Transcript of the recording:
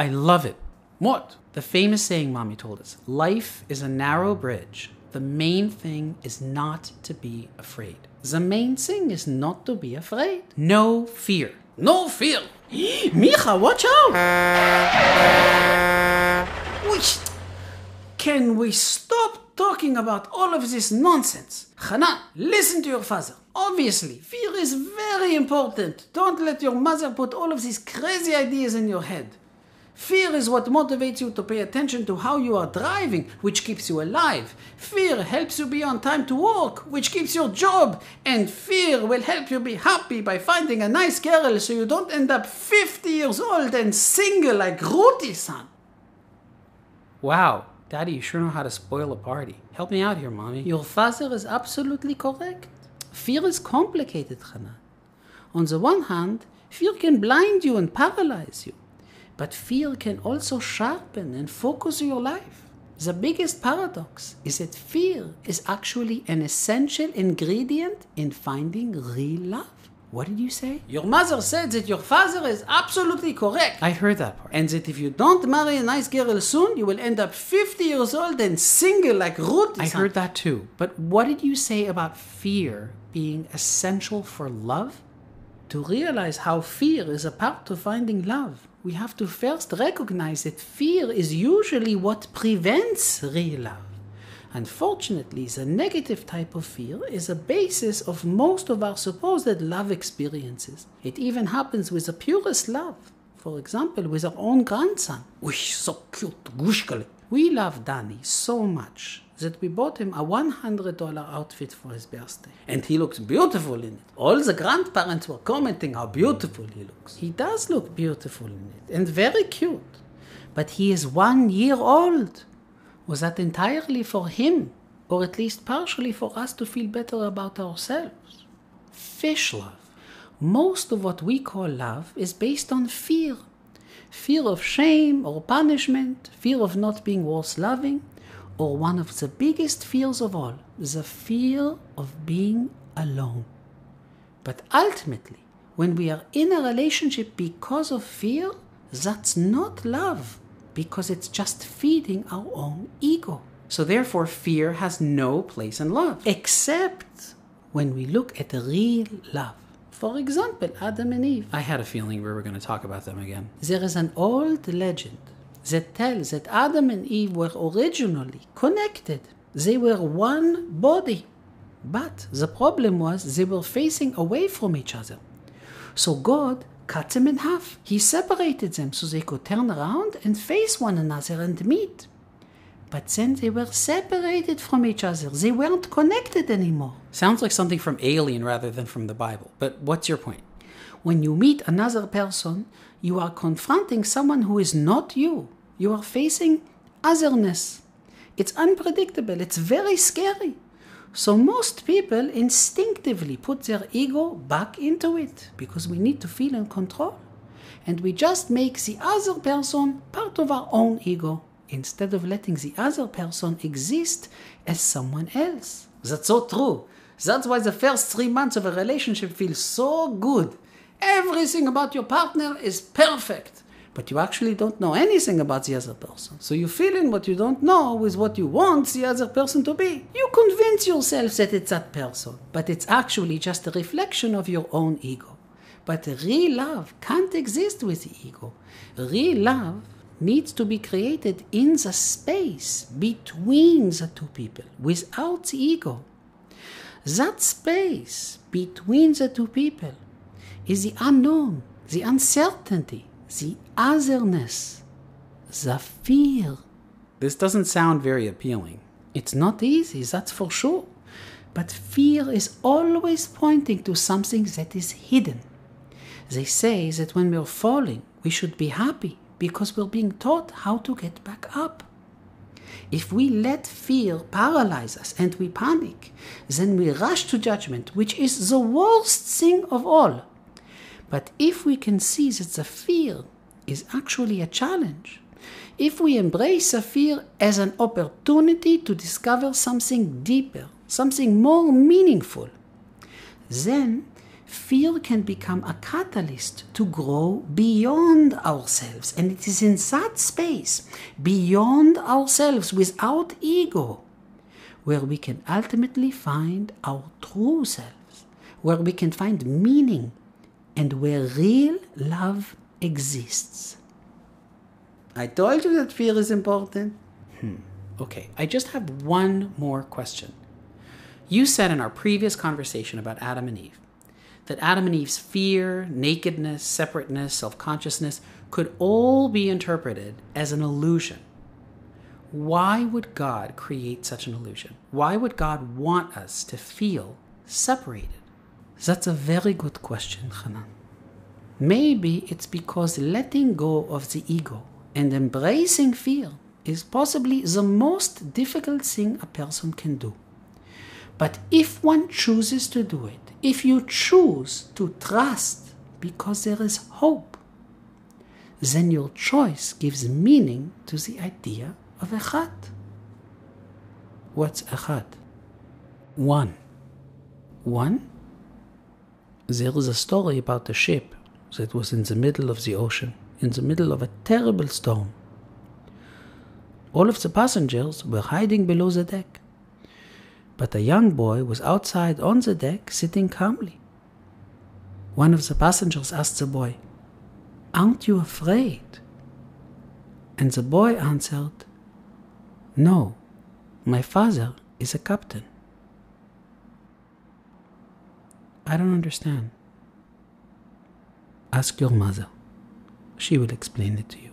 I love it. What? The famous saying mommy told us life is a narrow bridge. The main thing is not to be afraid. The main thing is not to be afraid. No fear. No fear. Micha, watch out! Can we stop talking about all of this nonsense? Hanan, listen to your father. Obviously, fear is very important. Don't let your mother put all of these crazy ideas in your head. Fear is what motivates you to pay attention to how you are driving, which keeps you alive. Fear helps you be on time to work, which keeps your job. And fear will help you be happy by finding a nice girl so you don't end up 50 years old and single like Ruti san. Wow, Daddy, you sure know how to spoil a party. Help me out here, Mommy. Your father is absolutely correct. Fear is complicated, Hanan. On the one hand, fear can blind you and paralyze you. But fear can also sharpen and focus your life. The biggest paradox is that fear is actually an essential ingredient in finding real love. What did you say? Your mother said that your father is absolutely correct. I heard that part. and that if you don't marry a nice girl soon, you will end up 50 years old and single like Ruth. I heard that too. But what did you say about fear being essential for love? To realize how fear is a part to finding love, we have to first recognize that fear is usually what prevents real love. Unfortunately, the negative type of fear is a basis of most of our supposed love experiences. It even happens with the purest love. For example, with our own grandson. Wish, so cute, gushkale. We love Danny so much that we bought him a $100 outfit for his birthday. And he looks beautiful in it. All the grandparents were commenting how beautiful he looks. He does look beautiful in it and very cute. But he is one year old. Was that entirely for him, or at least partially for us to feel better about ourselves? Fish love. Most of what we call love is based on fear fear of shame or punishment, fear of not being worth loving, or one of the biggest fears of all, the fear of being alone. But ultimately, when we are in a relationship because of fear, that's not love, because it's just feeding our own ego. So therefore, fear has no place in love. Except when we look at real love. For example, Adam and Eve. I had a feeling we were going to talk about them again. There is an old legend that tells that Adam and Eve were originally connected. They were one body. But the problem was they were facing away from each other. So God cut them in half. He separated them so they could turn around and face one another and meet. But then they were separated from each other. They weren't connected anymore. Sounds like something from Alien rather than from the Bible. But what's your point? When you meet another person, you are confronting someone who is not you. You are facing otherness. It's unpredictable, it's very scary. So, most people instinctively put their ego back into it because we need to feel in control. And we just make the other person part of our own ego instead of letting the other person exist as someone else. That's so true. That's why the first three months of a relationship feel so good. Everything about your partner is perfect, but you actually don't know anything about the other person. So you fill in what you don't know with what you want the other person to be. You convince yourself that it's that person, but it's actually just a reflection of your own ego. But real love can't exist with the ego. Real love needs to be created in the space between the two people without the ego. That space between the two people is the unknown, the uncertainty, the otherness, the fear. This doesn't sound very appealing. It's not easy, that's for sure. But fear is always pointing to something that is hidden. They say that when we're falling, we should be happy because we're being taught how to get back up. If we let fear paralyze us and we panic, then we rush to judgment, which is the worst thing of all. But if we can see that the fear is actually a challenge, if we embrace the fear as an opportunity to discover something deeper, something more meaningful, then fear can become a catalyst to grow beyond ourselves. And it is in that space, beyond ourselves, without ego, where we can ultimately find our true selves, where we can find meaning, and where real love exists. I told you that fear is important. Hmm. Okay, I just have one more question. You said in our previous conversation about Adam and Eve that Adam and Eve's fear, nakedness, separateness, self consciousness could all be interpreted as an illusion. Why would God create such an illusion? Why would God want us to feel separated? That's a very good question, Hanan. Maybe it's because letting go of the ego and embracing fear is possibly the most difficult thing a person can do. But if one chooses to do it, if you choose to trust because there is hope, then your choice gives meaning to the idea of echad. What's echad? One. One? There is a story about a ship that was in the middle of the ocean, in the middle of a terrible storm. All of the passengers were hiding below the deck but a young boy was outside on the deck sitting calmly. One of the passengers asked the boy, Aren't you afraid? And the boy answered, No, my father is a captain. I don't understand. Ask your mother. She will explain it to you.